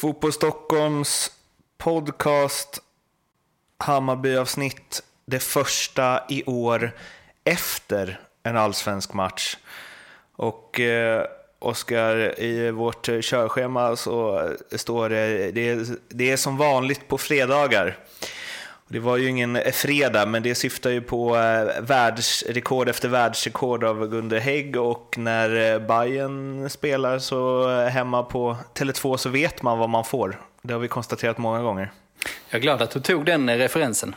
Fotboll Stockholms podcast Hammarby-avsnitt. Det första i år efter en allsvensk match. Och eh, Oskar, i vårt körschema så står det, det är, det är som vanligt på fredagar. Det var ju ingen fredag, men det syftar ju på eh, världsrekord efter världsrekord av Gunde Hägg och när eh, Bayern spelar så eh, hemma på Tele2 så vet man vad man får. Det har vi konstaterat många gånger. Jag är glad att du tog den referensen.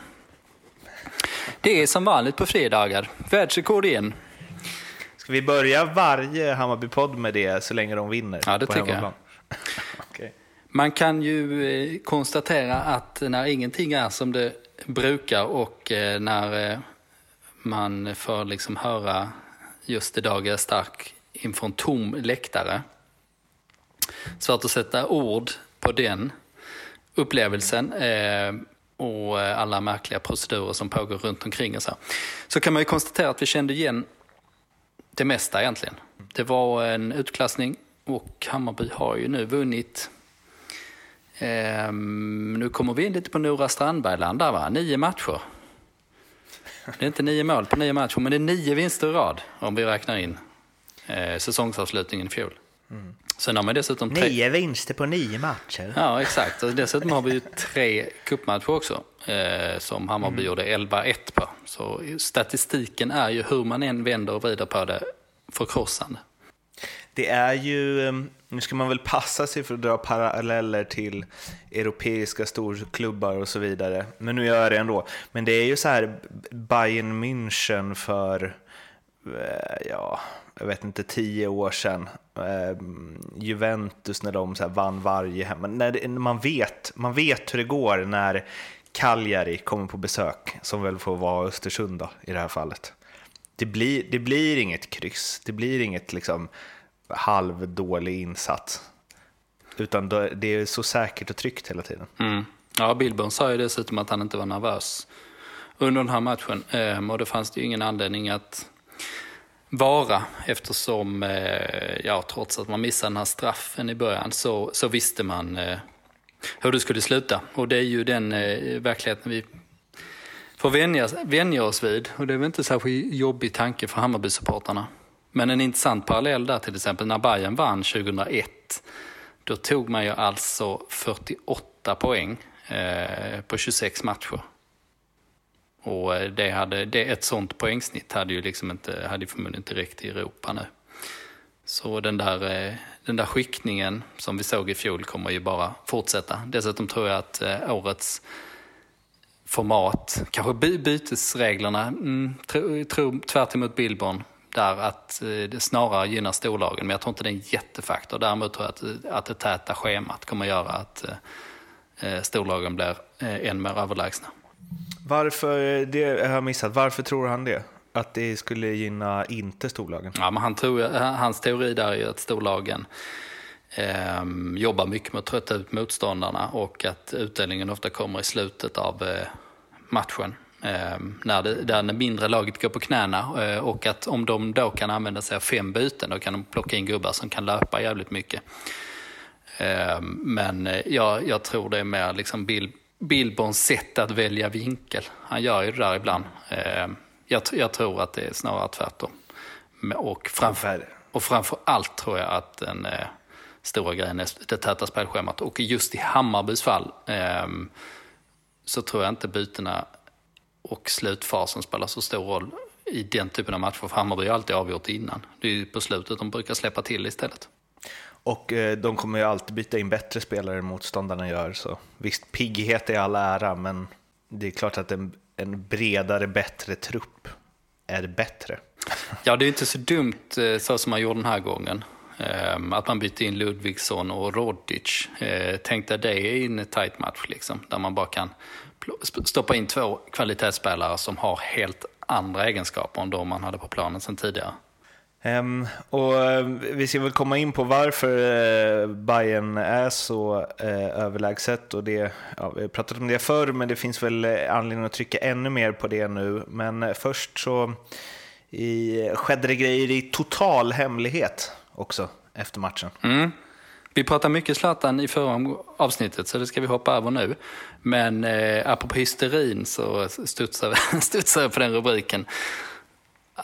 Det är som vanligt på fredagar. Världsrekord igen. Ska vi börja varje Hammarby-podd med det så länge de vinner? Ja, det tycker jag. Man kan ju eh, konstatera att när ingenting är som det brukar och eh, när eh, man får liksom höra just idag är stark inför en tom läktare. Svårt att sätta ord på den upplevelsen och alla märkliga procedurer som pågår runt omkring och så. Så kan man ju konstatera att vi kände igen det mesta egentligen. Det var en utklassning och Hammarby har ju nu vunnit Um, nu kommer vi in lite på Nora Strandbergland där va, nio matcher. Det är inte nio mål på nio matcher, men det är nio vinster i rad om vi räknar in eh, säsongsavslutningen i fjol. Mm. Sen har man dessutom tre... Nio vinster på nio matcher. Ja, exakt. Och dessutom har vi ju tre cupmatcher också, eh, som Hammarby mm. gjorde 11-1 på. Så statistiken är ju hur man än vänder och vrider på det förkrossande. Det är ju, ehm, nu ska man väl passa sig för att dra paralleller till europeiska storklubbar och så vidare, men nu gör jag det ändå. Men det är ju så här Bayern München för, eh, ja, jag vet inte, tio år sedan. Ehm, Juventus när de så vann varje hemma. När man, vet, man vet hur det går när Cagliari kommer på besök, som väl får vara Östersund då, i det här fallet. Det blir, det blir inget kryss, det blir inget liksom halvdålig insats. Utan det är så säkert och tryggt hela tiden. Mm. Ja, Billborn sa ju dessutom att han inte var nervös under den här matchen. Ehm, och det fanns det ju ingen anledning att vara eftersom, eh, ja, trots att man missade den här straffen i början så, så visste man eh, hur det skulle sluta. Och det är ju den eh, verkligheten vi får vänja, vänja oss vid. Och det är väl inte särskilt jobbig tanke för Hammarby-supportarna. Men en intressant parallell där till exempel när Bayern vann 2001. Då tog man ju alltså 48 poäng eh, på 26 matcher. Och eh, det hade, det, ett sånt poängsnitt hade ju liksom inte, hade förmodligen inte räckt i Europa nu. Så den där, eh, den där skickningen som vi såg i fjol kommer ju bara fortsätta. Dessutom tror jag att eh, årets format, kanske bytesreglerna, mm, tror tro, tvärt emot Billborn, där att eh, det snarare gynnar storlagen, men jag tror inte det är en jättefaktor. Däremot tror jag att, att det täta schemat kommer göra att eh, eh, storlagen blir än mer överlägsna. Varför, det har jag missat, varför tror han det? Att det skulle gynna inte storlagen? Ja, men han tror, hans teori där är ju att storlagen eh, jobbar mycket med att trötta ut motståndarna och att utdelningen ofta kommer i slutet av eh, matchen. Eh, när det, där det mindre laget går på knäna eh, och att om de då kan använda sig av fem byten då kan de plocka in gubbar som kan löpa jävligt mycket. Eh, men jag, jag tror det är mer liksom Bill, Billborns sätt att välja vinkel. Han gör ju det där ibland. Jag, jag tror att det är snarare tvärtom. Och framför, och framför allt tror jag att den stora grejen är det täta spelschemat. Och just i Hammarbys fall så tror jag inte bytena och slutfasen spelar så stor roll i den typen av matcher. För Hammarby har alltid avgjort innan. Det är ju på slutet de brukar släppa till istället. Och eh, de kommer ju alltid byta in bättre spelare än motståndarna gör. Så visst, pigghet är all ära, men det är klart att en, en bredare, bättre trupp är bättre. Ja, det är inte så dumt eh, så som man gjorde den här gången. Ehm, att man bytte in Ludvigsson och Rodic. Eh, tänk dig det i en tight match, liksom, där man bara kan stoppa in två kvalitetsspelare som har helt andra egenskaper än de man hade på planen sedan tidigare. Um, och uh, vi ska väl komma in på varför uh, Bayern är så uh, överlägset. Och det, ja, vi har pratat om det förr, men det finns väl anledning att trycka ännu mer på det nu. Men först så i, skedde det grejer i total hemlighet också efter matchen. Mm. Vi pratade mycket Zlatan i förra avsnittet så det ska vi hoppa över nu. Men eh, apropå hysterin så studsar jag på den rubriken.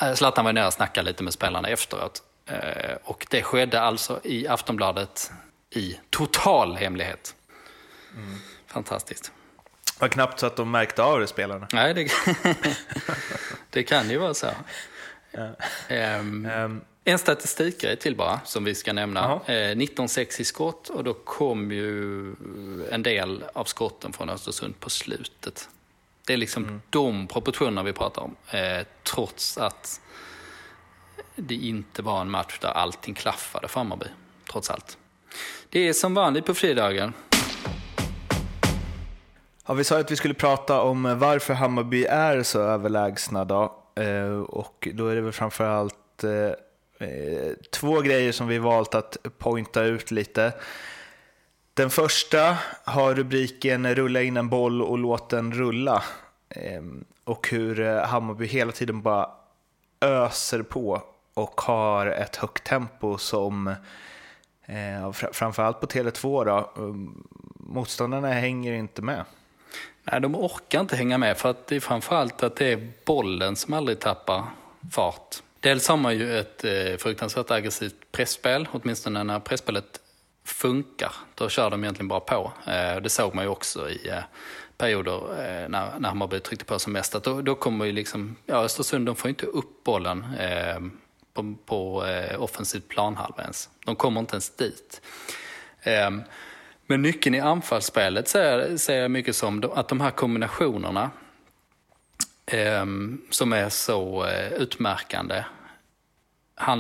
Eh, Zlatan var nere och snackade lite med spelarna efteråt. Eh, och det skedde alltså i Aftonbladet i total hemlighet. Mm. Fantastiskt. Var knappt så att de märkte av det, spelarna. Nej, det, det kan ju vara så. Ja. Um, um, en statistikgrej till bara, som vi ska nämna. Uh -huh. 19-6 i skott och då kom ju en del av skotten från Östersund på slutet. Det är liksom mm. de proportionerna vi pratar om. Eh, trots att det inte var en match där allting klaffade för Hammarby. Trots allt. Det är som vanligt på fredagen. Ja, vi sa att vi skulle prata om varför Hammarby är så överlägsna då. Eh, och då är det väl framförallt eh, Eh, Eh, två grejer som vi valt att pointa ut lite. Den första har rubriken “Rulla in en boll och låt den rulla” ehm, och hur eh, Hammarby hela tiden bara öser på och har ett högt tempo som eh, framförallt på Tele2 då, ehm, motståndarna hänger inte med. Nej, de orkar inte hänga med för att det är framförallt att det är bollen som aldrig tappar fart. Dels har man ju ett eh, fruktansvärt aggressivt pressspel, åtminstone när pressspelet funkar. Då kör de egentligen bara på. Eh, det såg man ju också i eh, perioder eh, när, när Hammarby tryckte på som mest. Att då, då kommer ju liksom, ja Östersund de får inte upp bollen eh, på, på eh, offensiv planhalva ens. De kommer inte ens dit. Eh, men nyckeln i anfallsspelet ser, ser jag mycket som att de här kombinationerna Ehm, som är så eh, utmärkande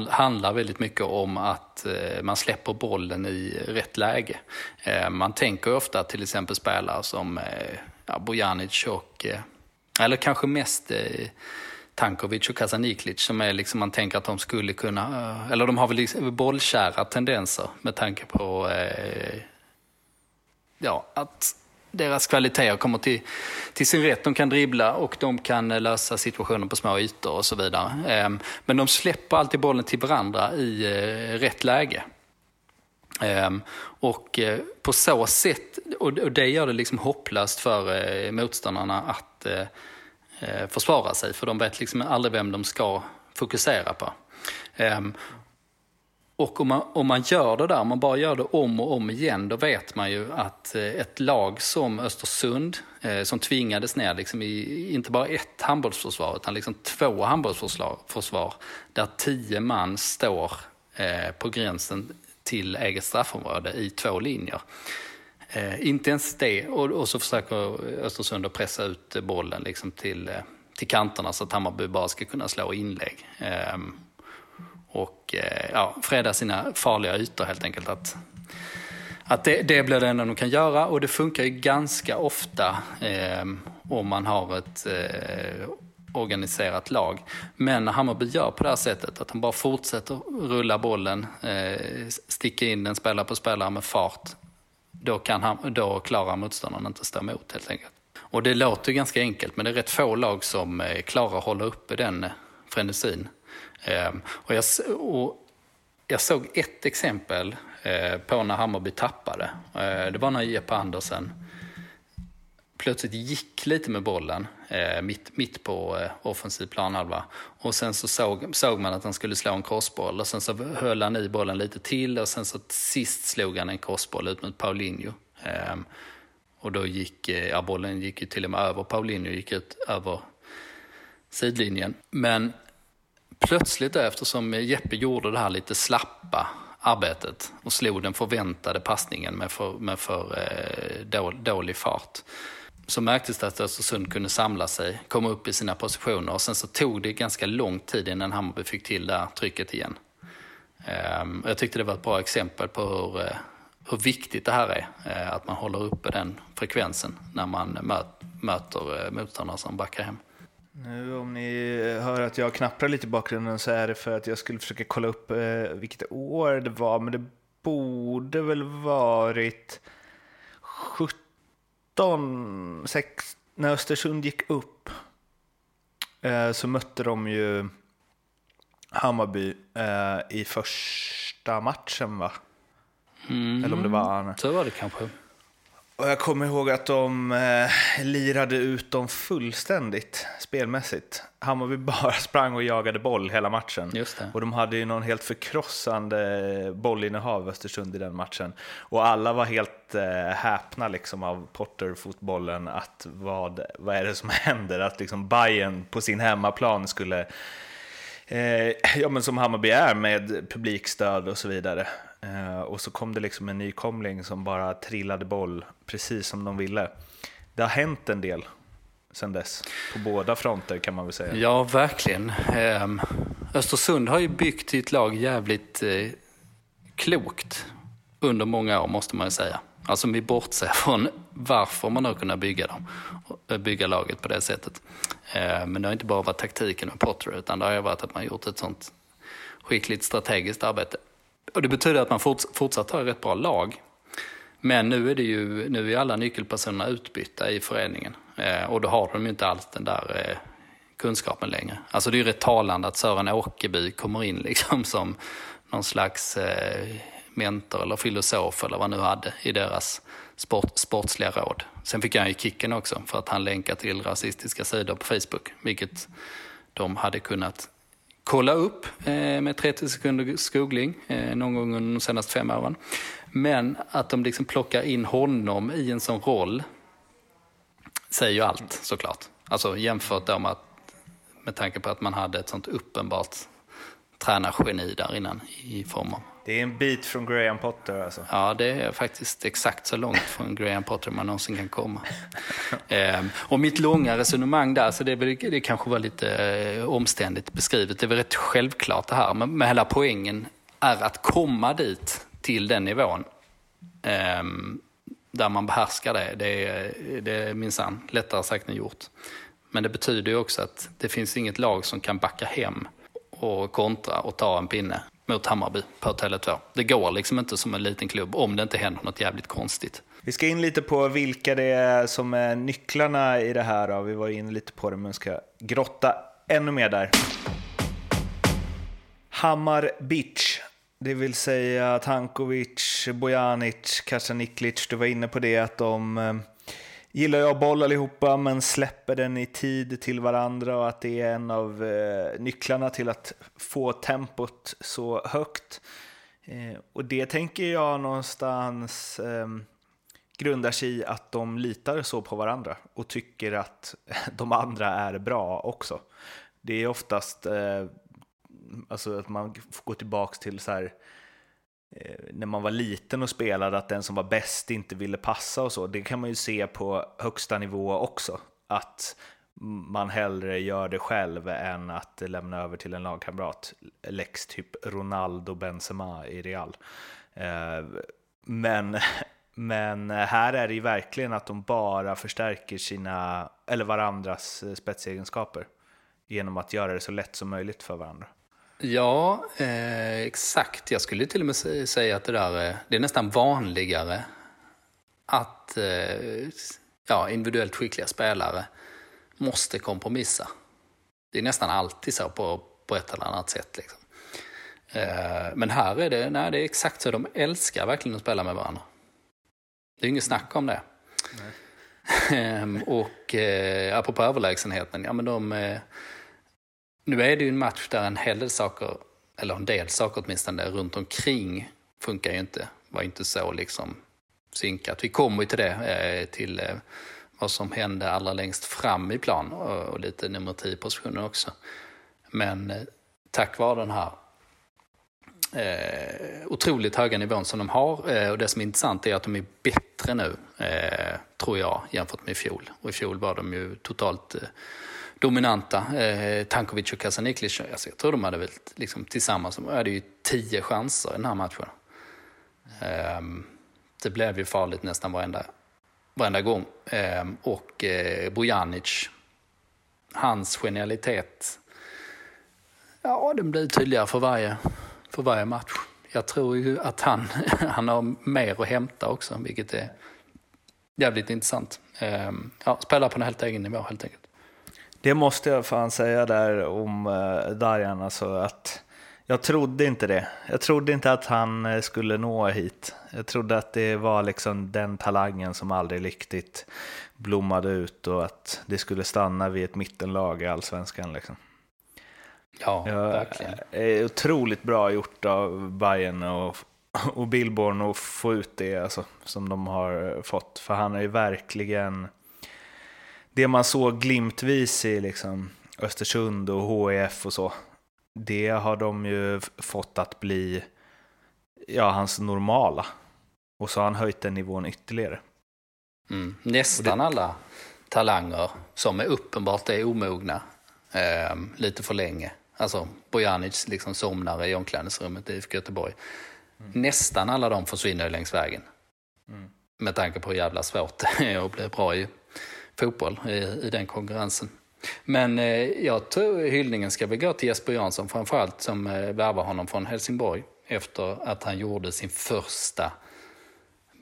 handlar väldigt mycket om att eh, man släpper bollen i rätt läge. Ehm, man tänker ofta till exempel spelare som eh, ja, Bojanic och, eh, eller kanske mest eh, Tankovic och Kasaniklic som är liksom, man tänker att de skulle kunna, eh, eller de har väl liksom bollkära tendenser med tanke på ja, att deras kvaliteter kommer till, till sin rätt. De kan dribbla och de kan eh, lösa situationer på små ytor och så vidare. Ehm, men de släpper alltid bollen till varandra i eh, rätt läge. Ehm, och eh, på så sätt, och det gör det liksom hopplöst för motståndarna att försvara sig. För de vet liksom aldrig vem de ska fokusera på. Ehm, och om man, om man gör det där, om man bara gör det om och om igen, då vet man ju att eh, ett lag som Östersund, eh, som tvingades ner liksom i inte bara ett handbollsförsvar, utan liksom två handbollsförsvar, där tio man står eh, på gränsen till eget straffområde i två linjer. Inte ens det, och, och, så försöker Östersund att pressa ut bollen liksom till, till kanterna så att Hammarby bara ska kunna slå inlägg. Ehm, och eh, ja, freda sina farliga ytor helt enkelt. Att, att det, det blir det enda de kan göra och det funkar ju ganska ofta eh, om man har ett eh, organiserat lag. Men när Hammarby gör på det här sättet, att han bara fortsätter rulla bollen, eh, sticka in den spelare på spelare med fart, då, kan han, då klarar motståndaren inte stå emot helt enkelt. Och det låter ganska enkelt, men det är rätt få lag som eh, klarar att hålla uppe den eh, frenesin. Ehm, och jag, och jag såg ett exempel eh, på när Hammarby tappade. Eh, det var när Jeppe Andersen plötsligt gick lite med bollen eh, mitt, mitt på offensiv planhalva. Och sen så såg, såg man att han skulle slå en crossboll och sen så höll han i bollen lite till och sen så sist slog han en crossboll ut mot Paulinho. Ehm, och då gick, ja bollen gick ju till och med över Paulinho, gick ut över sidlinjen. Men plötsligt eftersom Jeppe gjorde det här lite slappa arbetet och slog den förväntade passningen med för, med för eh, dålig fart så märktes det att Östersund kunde samla sig, komma upp i sina positioner och sen så tog det ganska lång tid innan Hammarby fick till det här trycket igen. Um, jag tyckte det var ett bra exempel på hur, eh, hur viktigt det här är, eh, att man håller uppe den frekvensen när man möt, möter eh, motståndare som backar hem. Nu om ni hör att jag knapprar lite i bakgrunden så är det för att jag skulle försöka kolla upp eh, vilket år det var, men det borde väl varit 17, 6, när Östersund gick upp eh, så mötte de ju Hammarby eh, i första matchen va? Eller om det var Arne. Så var det kanske. Och jag kommer ihåg att de eh, lirade ut dem fullständigt spelmässigt. Hammarby bara sprang och jagade boll hela matchen. Och de hade ju någon helt förkrossande bollinnehav Östersund i den matchen. Och alla var helt eh, häpna liksom av Potter-fotbollen. Att vad, vad är det som händer? Att liksom Bayern på sin hemmaplan skulle Eh, ja, men som Hammarby är med publikstöd och så vidare. Eh, och så kom det liksom en nykomling som bara trillade boll precis som de ville. Det har hänt en del sen dess, på båda fronter kan man väl säga. Ja, verkligen. Ehm, Östersund har ju byggt sitt lag jävligt eh, klokt under många år, måste man ju säga. Alltså om vi bortser från varför man har kunnat bygga, dem, eh, bygga laget på det sättet. Ehm, men det har inte bara varit taktiken med Potter, utan det har ju varit att man gjort ett sånt skickligt strategiskt arbete. Och det betyder att man forts fortsatt har ett rätt bra lag. Men nu är, det ju, nu är alla nyckelpersonerna utbytta i föreningen. Eh, och då har de ju inte alls den där eh, kunskapen längre. Alltså det är ju rätt talande att Sören Åkerby kommer in liksom som någon slags eh, mentor eller filosof eller vad han nu hade i deras sport, sportsliga råd. Sen fick han ju kicken också för att han länkade till rasistiska sidor på Facebook, vilket de hade kunnat kolla upp eh, med 30 sekunders googling eh, någon gång under de senaste fem åren. Men att de liksom plockar in honom i en sån roll säger ju allt såklart. Alltså jämfört då med, att, med tanke på att man hade ett sånt uppenbart tränargeni där innan i form av det är en bit från Graham Potter alltså. Ja, det är faktiskt exakt så långt från Graham Potter man någonsin kan komma. Ehm, och mitt långa resonemang där, så det, det kanske var lite eh, omständigt beskrivet, det är väl rätt självklart det här, men, men hela poängen är att komma dit till den nivån ehm, där man behärskar det. Det är, det är minsann lättare sagt än gjort. Men det betyder ju också att det finns inget lag som kan backa hem och kontra och ta en pinne mot Hammarby på Tele2. Det går liksom inte som en liten klubb om det inte händer något jävligt konstigt. Vi ska in lite på vilka det är som är nycklarna i det här. Då. Vi var inne lite på det, men ska grotta ännu mer där. Hammar Beach, det vill säga Tankovic, Bojanic, Kasaniklic. Du var inne på det att de eh, gillar ju att boll allihopa, men släpper den i tid till varandra och att det är en av eh, nycklarna till att få tempot så högt. Eh, och det tänker jag någonstans eh, grundar sig i att de litar så på varandra och tycker att de andra är bra också. Det är oftast eh, alltså att man får gå tillbaka till så här eh, Eh, när man var liten och spelade att den som var bäst inte ville passa och så. Det kan man ju se på högsta nivå också. Att man hellre gör det själv än att lämna över till en lagkamrat. Lex typ Ronaldo Benzema i Real. Eh, men, men här är det ju verkligen att de bara förstärker sina, eller varandras eh, spetsegenskaper genom att göra det så lätt som möjligt för varandra. Ja, eh, exakt. Jag skulle till och med sä- säga att det där eh, det är nästan vanligare att eh, ja, individuellt skickliga spelare måste kompromissa. Det är nästan alltid så på, på ett eller annat sätt. Liksom. Eh, men här är det, nej, det är exakt så. De älskar verkligen att spela med varandra. Det är inget snack om det. Ehm, och eh, apropå överlägsenheten, ja men de... Nu är det ju en match där en hel del saker, eller en del saker åtminstone, runt omkring funkar ju inte. Var ju inte så liksom synkat. Vi kommer ju till det, eh, till eh, vad som hände allra längst fram i plan och, lite nummer 10-positionen också. Men eh, tack vare den här eh, otroligt höga nivån som de har. Eh, och det som är intressant är att de är bättre nu, eh, tror jag, jämfört med i fjol. Och i fjol var de ju totalt eh, dominanta. Eh, Tankovic och Kasaniklic, alltså jag tror de hade väl liksom, tillsammans, de hade ju tio chanser i den här matchen. Eh, det blev ju farligt nästan varenda, varenda gång. Eh, och eh, Bojanic, hans genialitet, ja den blir tydligare för varje, för varje match. Jag tror ju att han, han har mer att hämta också, vilket är jävligt intressant. Ehm, ja, spelar på en helt egen nivå helt enkelt. Det måste jag fan säga där om uh, Darjan, alltså att Jag trodde inte det. Jag trodde inte att han eh, skulle nå hit. Jag trodde att det var liksom den talangen som aldrig riktigt blommade ut och att det skulle stanna vid ett mittenlag i allsvenskan. Liksom. Ja, jag, verkligen. Är otroligt bra gjort av Bayern och, och Billborn att få ut det alltså, som de har fått. För han är ju verkligen det man såg glimtvis i liksom Östersund och HIF och så det har de ju fått att bli ja, hans normala. Och så har han höjt den nivån ytterligare. Mm. Nästan det... alla talanger som är uppenbart är omogna eh, lite för länge. Alltså Bojanic liksom somnar i omklädningsrummet i IFK Göteborg. Mm. Nästan alla de försvinner längs vägen. Mm. Med tanke på hur jävla svårt det är att bli bra i fotboll i, i den konkurrensen. Men eh, jag tror hyllningen ska väl gå till Jesper Jansson framförallt som eh, värvar honom från Helsingborg efter att han gjorde sin första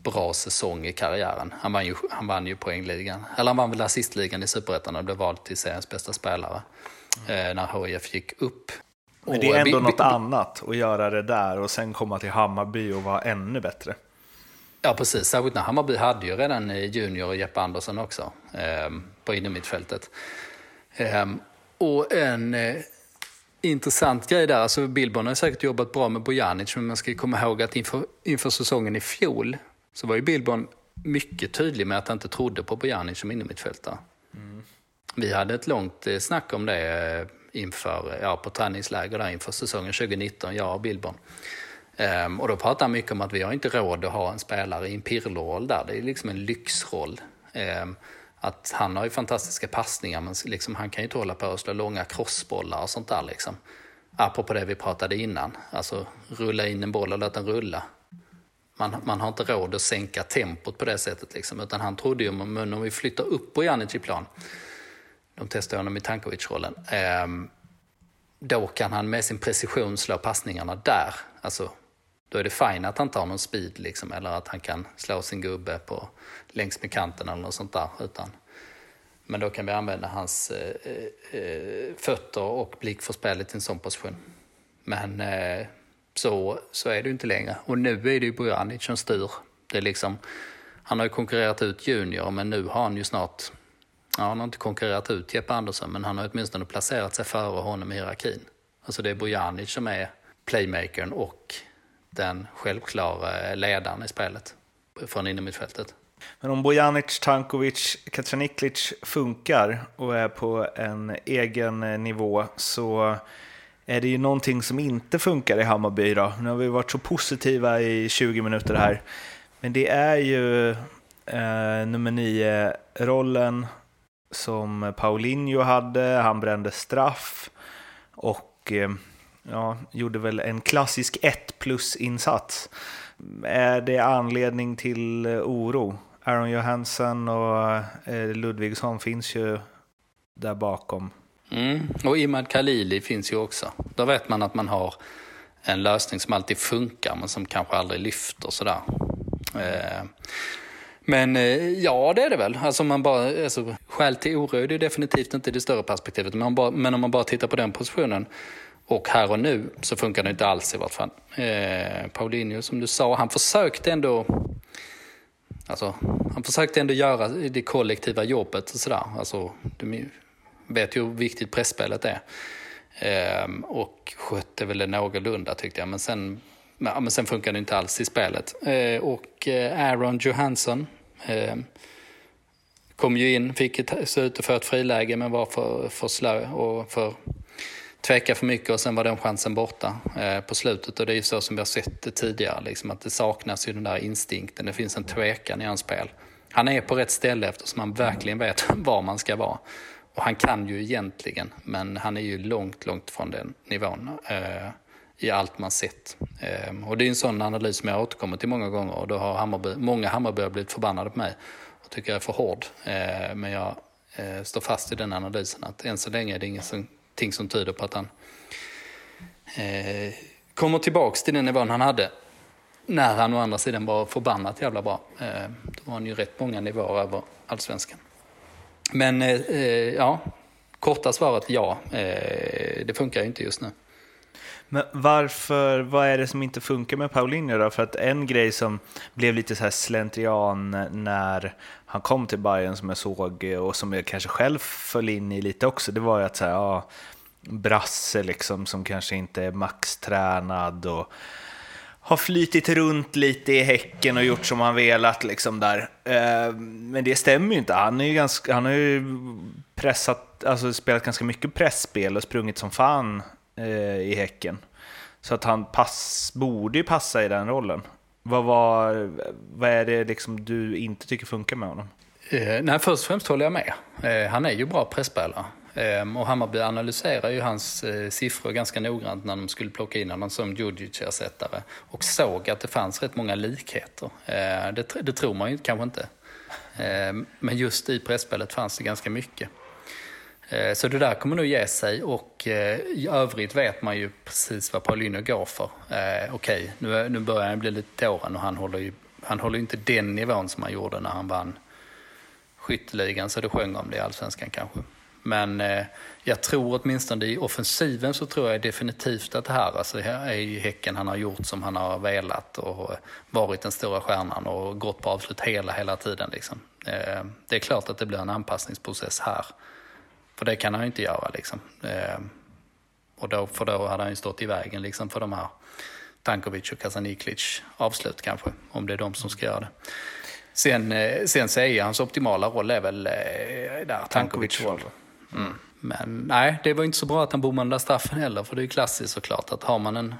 bra säsong i karriären. Han vann ju, han vann ju poängligan, eller han vann väl assistligan i Superettan och blev vald till seriens bästa spelare eh, när HIF gick upp. Men det är ändå något annat att göra det där och sen komma till Hammarby och vara ännu bättre. Ja, precis. Särskilt när Hammarby hade ju redan eh, Junior och Jeppe Andersson också eh, på innermittfältet. Um, och en eh, intressant grej där, alltså Billborn har säkert jobbat bra med Bojanic, men man ska komma ihåg att inför, inför säsongen i fjol så var ju Billborn mycket tydlig med att han inte trodde på Bojanic som innermittfältare. Mm. Vi hade ett långt eh, snack om det eh, inför, ja, på träningsläger där inför säsongen 2019, jag och Billborn. Um, och då pratar han mycket om att vi har inte råd att ha en spelare i en pirlo där. Det är liksom en lyxroll. Um, att han har ju fantastiska passningar men liksom, han kan ju inte hålla på och slå långa crossbollar och sånt där. Liksom. Apropå det vi pratade innan, alltså rulla in en boll och låta den rulla. Man, man har inte råd att sänka tempot på det sättet. Liksom, utan han trodde ju, men om vi flyttar upp på Janic i plan, de testade honom i Tankovic-rollen, um, då kan han med sin precision slå passningarna där. Alltså, då är det fint att han tar någon speed liksom, eller att han kan slå sin gubbe på, längs med kanten eller något sånt där. Utan, men då kan vi använda hans eh, eh, eh fötter och blick för spelet i en sån position. Men eh, så, så är det ju inte längre. Och nu är det ju Bojanic som styr. Det är liksom, han har ju konkurrerat ut Junior, men nu har han ju snart Ja, han har inte konkurrerat ut Jeppe Andersson, men han har åtminstone placerat sig före honom i hierarkin. Alltså det är Bojanic som är playmakern och den självklara ledaren i spelet från innermittfältet. Men om Bojanic, Tankovic, Katraniklic funkar och är på en egen nivå så är det ju någonting som inte funkar i Hammarby då. Nu har vi varit så positiva i 20 minuter här. Men det är ju eh, nummer nio rollen som Paulinho hade. Han brände straff och eh, ja, gjorde väl en klassisk 1 plus-insats. Är det anledning till eh, oro? Aaron Johansson och eh, Ludvigsson finns ju där bakom. Mm. Och Imad Khalili finns ju också. Då vet man att man har en lösning som alltid funkar men som kanske aldrig lyfter sådär. Eh, men eh, ja, det är det väl. Alltså man bara, alltså, skäl till oro är det definitivt inte i det större perspektivet. Men, bara, men om man bara tittar på den positionen och här och nu så funkar det inte alls i vart fall. Eh, Paulinho, som du sa, han försökte ändå Alltså, han försökte ändå göra det kollektiva jobbet och sådär. Alltså, du vet ju hur viktigt pressspelet är. Ehm, och skötte väl det någorlunda tyckte jag. Men sen, ja, men sen funkade det inte alls i spelet. Ehm, och eh, Aaron Johansson eh, kom ju in, fick se ut att få ett friläge men var för, för slö och för tveka för mycket och sen var den chansen borta eh, på slutet. Och det är ju så som vi har sett det tidigare, liksom, att det saknas ju den där instinkten. Det finns en tvekan i hans spel. Han är på rätt ställe eftersom han verkligen vet var man ska vara. Och han kan ju egentligen, men han är ju långt, långt från den nivån eh, i allt man sett. Eh, och det är en sån analys som jag återkommer till många gånger och då har Hammarby, många Hammarbyare blivit förbannade på mig och tycker jag är för hård. Eh, men jag eh, står fast i den analysen att än så länge är det ingen som ingenting som tyder på att han eh, kommer tillbaks till den nivån han hade när han å andra sidan var förbannat jävla bra. Eh, då var han ju rätt många nivåer över allsvenskan. Men eh, eh ja, korta svaret ja, eh, det funkar ju inte just nu. Men varför, vad är det som inte funkar med Paulinho då? För att en grej som blev lite så här slentrian när han kom till Bayern som jag såg och som jag kanske själv föll in i lite också, det var ju att säga, ja, brasse liksom som kanske inte är maxtränad och har flytit runt lite i Häcken och gjort som han velat liksom där. Eh, men det stämmer ju inte. Han, är ju ganska, han har ju pressat, alltså spelat ganska mycket pressspel och sprungit som fan eh, i Häcken. Så att han pass, borde ju passa i den rollen. Vad, var, vad är det liksom du inte tycker funkar med honom? Eh, nej, först och främst håller jag med. Eh, han är ju bra presspelare. Eh, och Hammarby analyserar ju hans eh, siffror ganska noggrant när de skulle plocka in honom som Djurdjic-ersättare. Och såg att det fanns rätt många likheter. Eh, det, det tror man ju kanske inte. Ehm, men just i pressspelet fanns det ganska mycket. Eh, så det där kommer nog ge sig och eh, i övrigt vet man ju precis vad Paulinho går för. Eh, okej, okay, nu, nu börjar han bli lite åren och han håller ju han håller inte den nivån som han gjorde när han vann skytteligan så det sjöng om det i Allsvenskan kanske. Men eh, jag tror åtminstone i offensiven så tror jag definitivt att det här alltså, är ju Häcken han har gjort som han har velat och varit den stora stjärnan och gått på avslut hela, hela tiden. Liksom. Eh, det är klart att det blir en anpassningsprocess här. För det kan han ju inte göra. Liksom. Eh, och då, för då hade han ju stått i vägen liksom, för de här Tankovic och Kasaniklic avslut kanske, om det är de som ska göra det. Sen, eh, sen är hans optimala roll är väl eh, där, Tankovic roll. Mm. Men nej, det var inte så bra att han bommade den där straffen heller, för det är ju klassiskt såklart att har man en,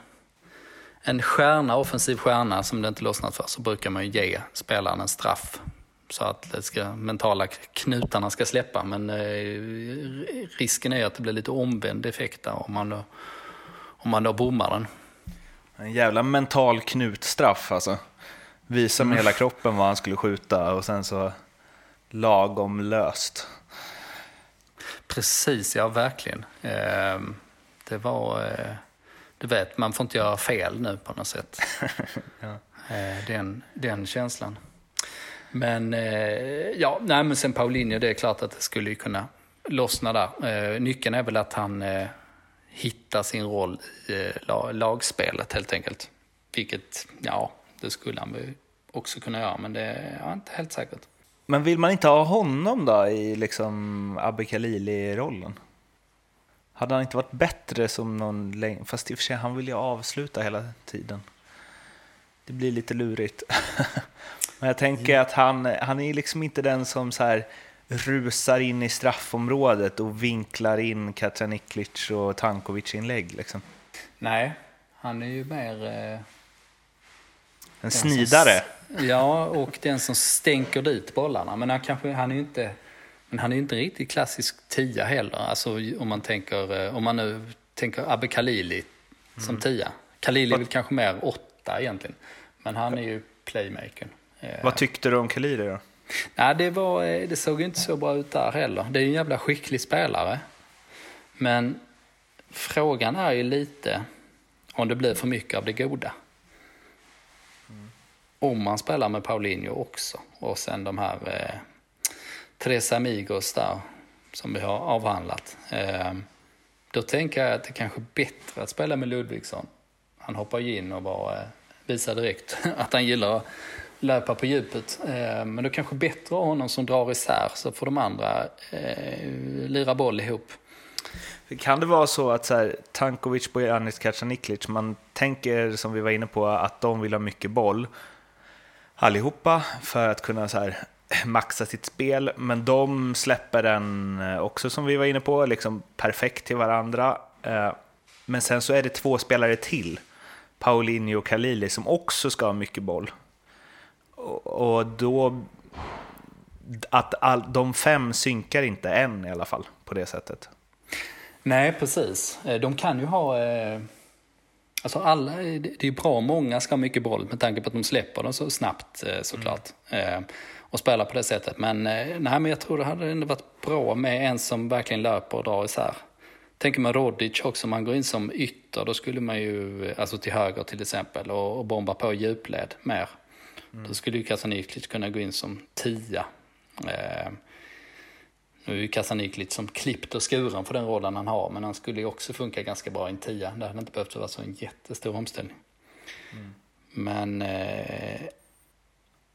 en stjärna, offensiv stjärna som det inte lossnat för så brukar man ju ge spelaren en straff så att det ska, mentala knutarna ska släppa. Men eh, risken är att det blir lite omvänd effekt där om man då, om man då bommar den. En jävla mental knutstraff alltså. Visa med mm. hela kroppen vad han skulle skjuta och sen så lagom löst. Precis, ja verkligen. Eh, det var, eh, du vet, man får inte göra fel nu på något sätt. ja. eh, den, den känslan. Men eh, ja, nej, men sen Paulinho, det är klart att det skulle kunna lossna där. Eh, nyckeln är väl att han eh, hittar sin roll i eh, lagspelet helt enkelt. Vilket, ja, det skulle han väl också kunna göra, men det är inte helt säkert. Men vill man inte ha honom då i liksom Abbe Khalili-rollen? Hade han inte varit bättre som någon längre... Fast i och för sig, han vill ju avsluta hela tiden. Det blir lite lurigt. Men jag tänker mm. att han, han är liksom inte den som så här rusar in i straffområdet och vinklar in Katraniklic och Tankovic-inlägg. Liksom. Nej, han är ju mer... Eh, en snidare. Som, ja, och den som stänker dit bollarna. Men han, kanske, han är ju inte... Men han är inte riktigt klassisk tia heller. Alltså om man tänker, eh, om man nu tänker Abbe Khalili som mm. tia. Khalili är väl kanske mer åtta egentligen. Men han är ju playmakern. Eh, Vad tyckte du om Khalili då? Nej, det, var, eh, det såg inte så bra ut där heller. Det är ju en jävla skicklig spelare. Men frågan är ju lite om det blir för mycket av det goda. Mm. Om man spelar med Paulinho också och sen de här eh, Tres Amigos där som vi har avhandlat. Eh, då tänker jag att det kanske är bättre att spela med Ludvigsson. Han hoppar in och bara eh, visar direkt att han gillar att löpa på djupet. Eh, men då kanske bättre att ha honom som drar isär så får de andra eh, lira boll ihop. Kan det vara så att så här, Tankovic, Bojanic, Kacaniklic, man tänker som vi var inne på att de vill ha mycket boll allihopa för att kunna så här, maxa sitt spel, men de släpper den eh, också som vi var inne på, liksom perfekt till varandra. Eh, men sen så är det två spelare till, Paulinho och Khalili, som också ska ha mycket boll och då... Att all, de fem synkar inte än i alla fall på det sättet. Nej, precis. Eh, de kan ju ha... Eh, alltså alla, det är bra många ska ha mycket boll med tanke på att de släpper den så snabbt eh, såklart. Mm. Och spelar på det sättet. Men, nej, men jag tror det hade ändå varit bra med en som verkligen löper och drar isär. Tänker man Rodic också, om man går in som ytter, då skulle man ju, alltså till höger till exempel, och, och bomba på djupled mer. Mm. Då skulle ju Kasaniklic kunna gå in som tia. Eh, Nu är ju Kasanik lite som klippt och skuren för den rollen han har, men han skulle ju också funka ganska bra i en tia. Det hade inte behövt vara så en jättestor omställning. Mm. Men eh,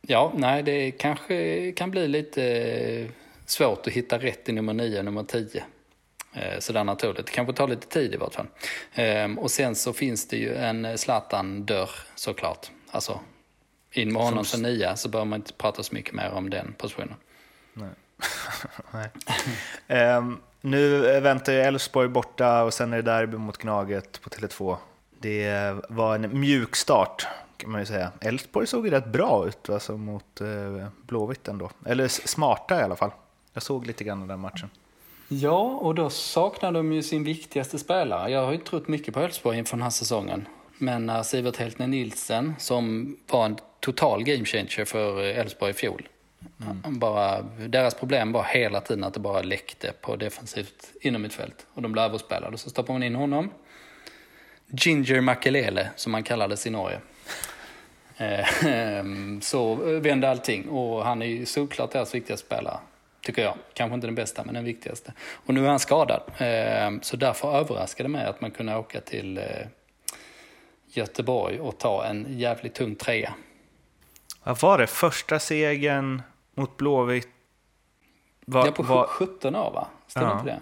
ja, nej, det kanske kan bli lite svårt att hitta rätt i nummer 9 och nummer 10. Eh, sådär naturligt. Det kanske tar lite tid i vart fall. Eh, och sen så finns det ju en Zlatan-dörr såklart. Alltså, in med honom som nia så bör man inte prata så mycket mer om den positionen. Nej. Nej. um, nu väntar ju Elfsborg borta och sen är det derby mot Gnaget på Tele2. Det var en mjuk start kan man ju säga. Elfsborg såg ju rätt bra ut alltså, mot uh, Blåvitt ändå. Eller smarta i alla fall. Jag såg lite grann av den matchen. Ja, och då saknar de ju sin viktigaste spelare. Jag har ju trott mycket på Elfsborg inför den här säsongen. Men när Sivert Heltner Nilsen, som var en total game changer för Elfsborg i fjol. Mm. Bara, deras problem var hela tiden att det bara läckte på defensivt inom mitt fält. Och de blev överspelade. Så stoppar man in honom. Ginger Makelele, som han kallades i Norge. Eh, ehm, så vände allting och han är ju såklart deras viktigaste spelare. Tycker jag. Kanske inte den bästa, men den viktigaste. Och nu är han skadad. Ehm, så därför överraskade det mig att man kunde åka till eh, Göteborg och ta en jävligt tung trea. Vad var det? Första segern mot Blåvitt? Var, ja, på var... 17 år va? Stämmer ja, inte det?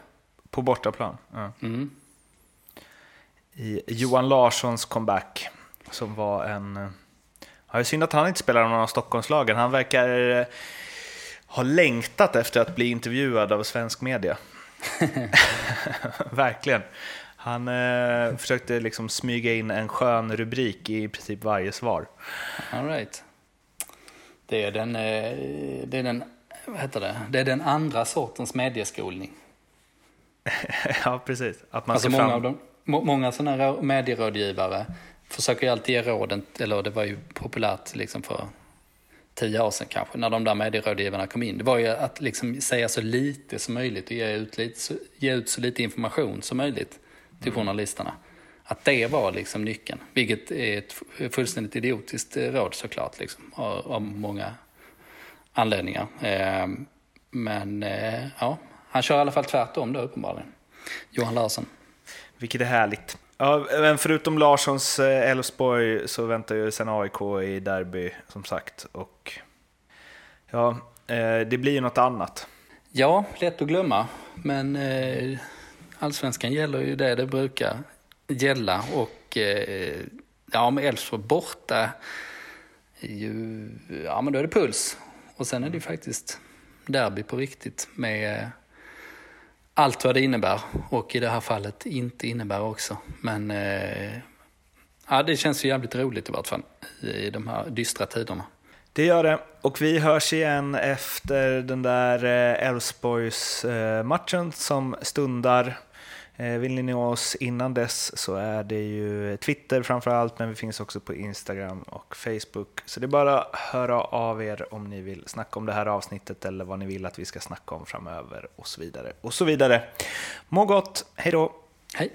På bortaplan. Ja. Mm. I Johan Larssons comeback. Som var en... Det är synd att han inte spelar någon av Stockholmslagen. Han verkar eh, ha längtat efter att bli intervjuad av svensk media. Verkligen. Han eh, försökte liksom smyga in en skön rubrik i princip varje svar. All right. Det är den, eh, det är den, vad heter det? Det är den andra sortens medieskolning. ja, precis. Att man alltså många, fram... av dem, många sådana medierådgivare försöker ju alltid ge råden, eller det var ju populärt liksom för tio år sedan kanske, när de där medierådgivarna kom in. Det var ju att liksom säga så lite som möjligt och ge ut, lite, ge ut så lite information som möjligt till journalisterna. Att det var liksom nyckeln, vilket är ett fullständigt idiotiskt eh, råd såklart, liksom, av, av många anledningar. Eh, men eh, ja, han kör i alla fall tvärtom då uppenbarligen, Johan Larsson. Vilket är härligt. Ja, men förutom Larssons eh, Elfsborg så väntar ju sen AIK i derby som sagt. Och ja, eh, det blir ju något annat. Ja, lätt att glömma. Men eh, allsvenskan gäller ju det det brukar gälla och eh, ja, med Elfsborg borta, ju, ja men då är det puls. Och sen är det ju faktiskt derby på riktigt med allt vad det innebär och i det här fallet inte innebär också. Men eh, ja, det känns ju jävligt roligt i vart fall i de här dystra tiderna. Det gör det. Och vi hörs igen efter den där eh, Elfsborgs eh, matchen som stundar. Eh, vill ni nå oss innan dess så är det ju Twitter framför allt, men vi finns också på Instagram och Facebook. Så det är bara att höra av er om ni vill snacka om det här avsnittet eller vad ni vill att vi ska snacka om framöver och så vidare. Och så vidare. Må gott, hej då! Hej!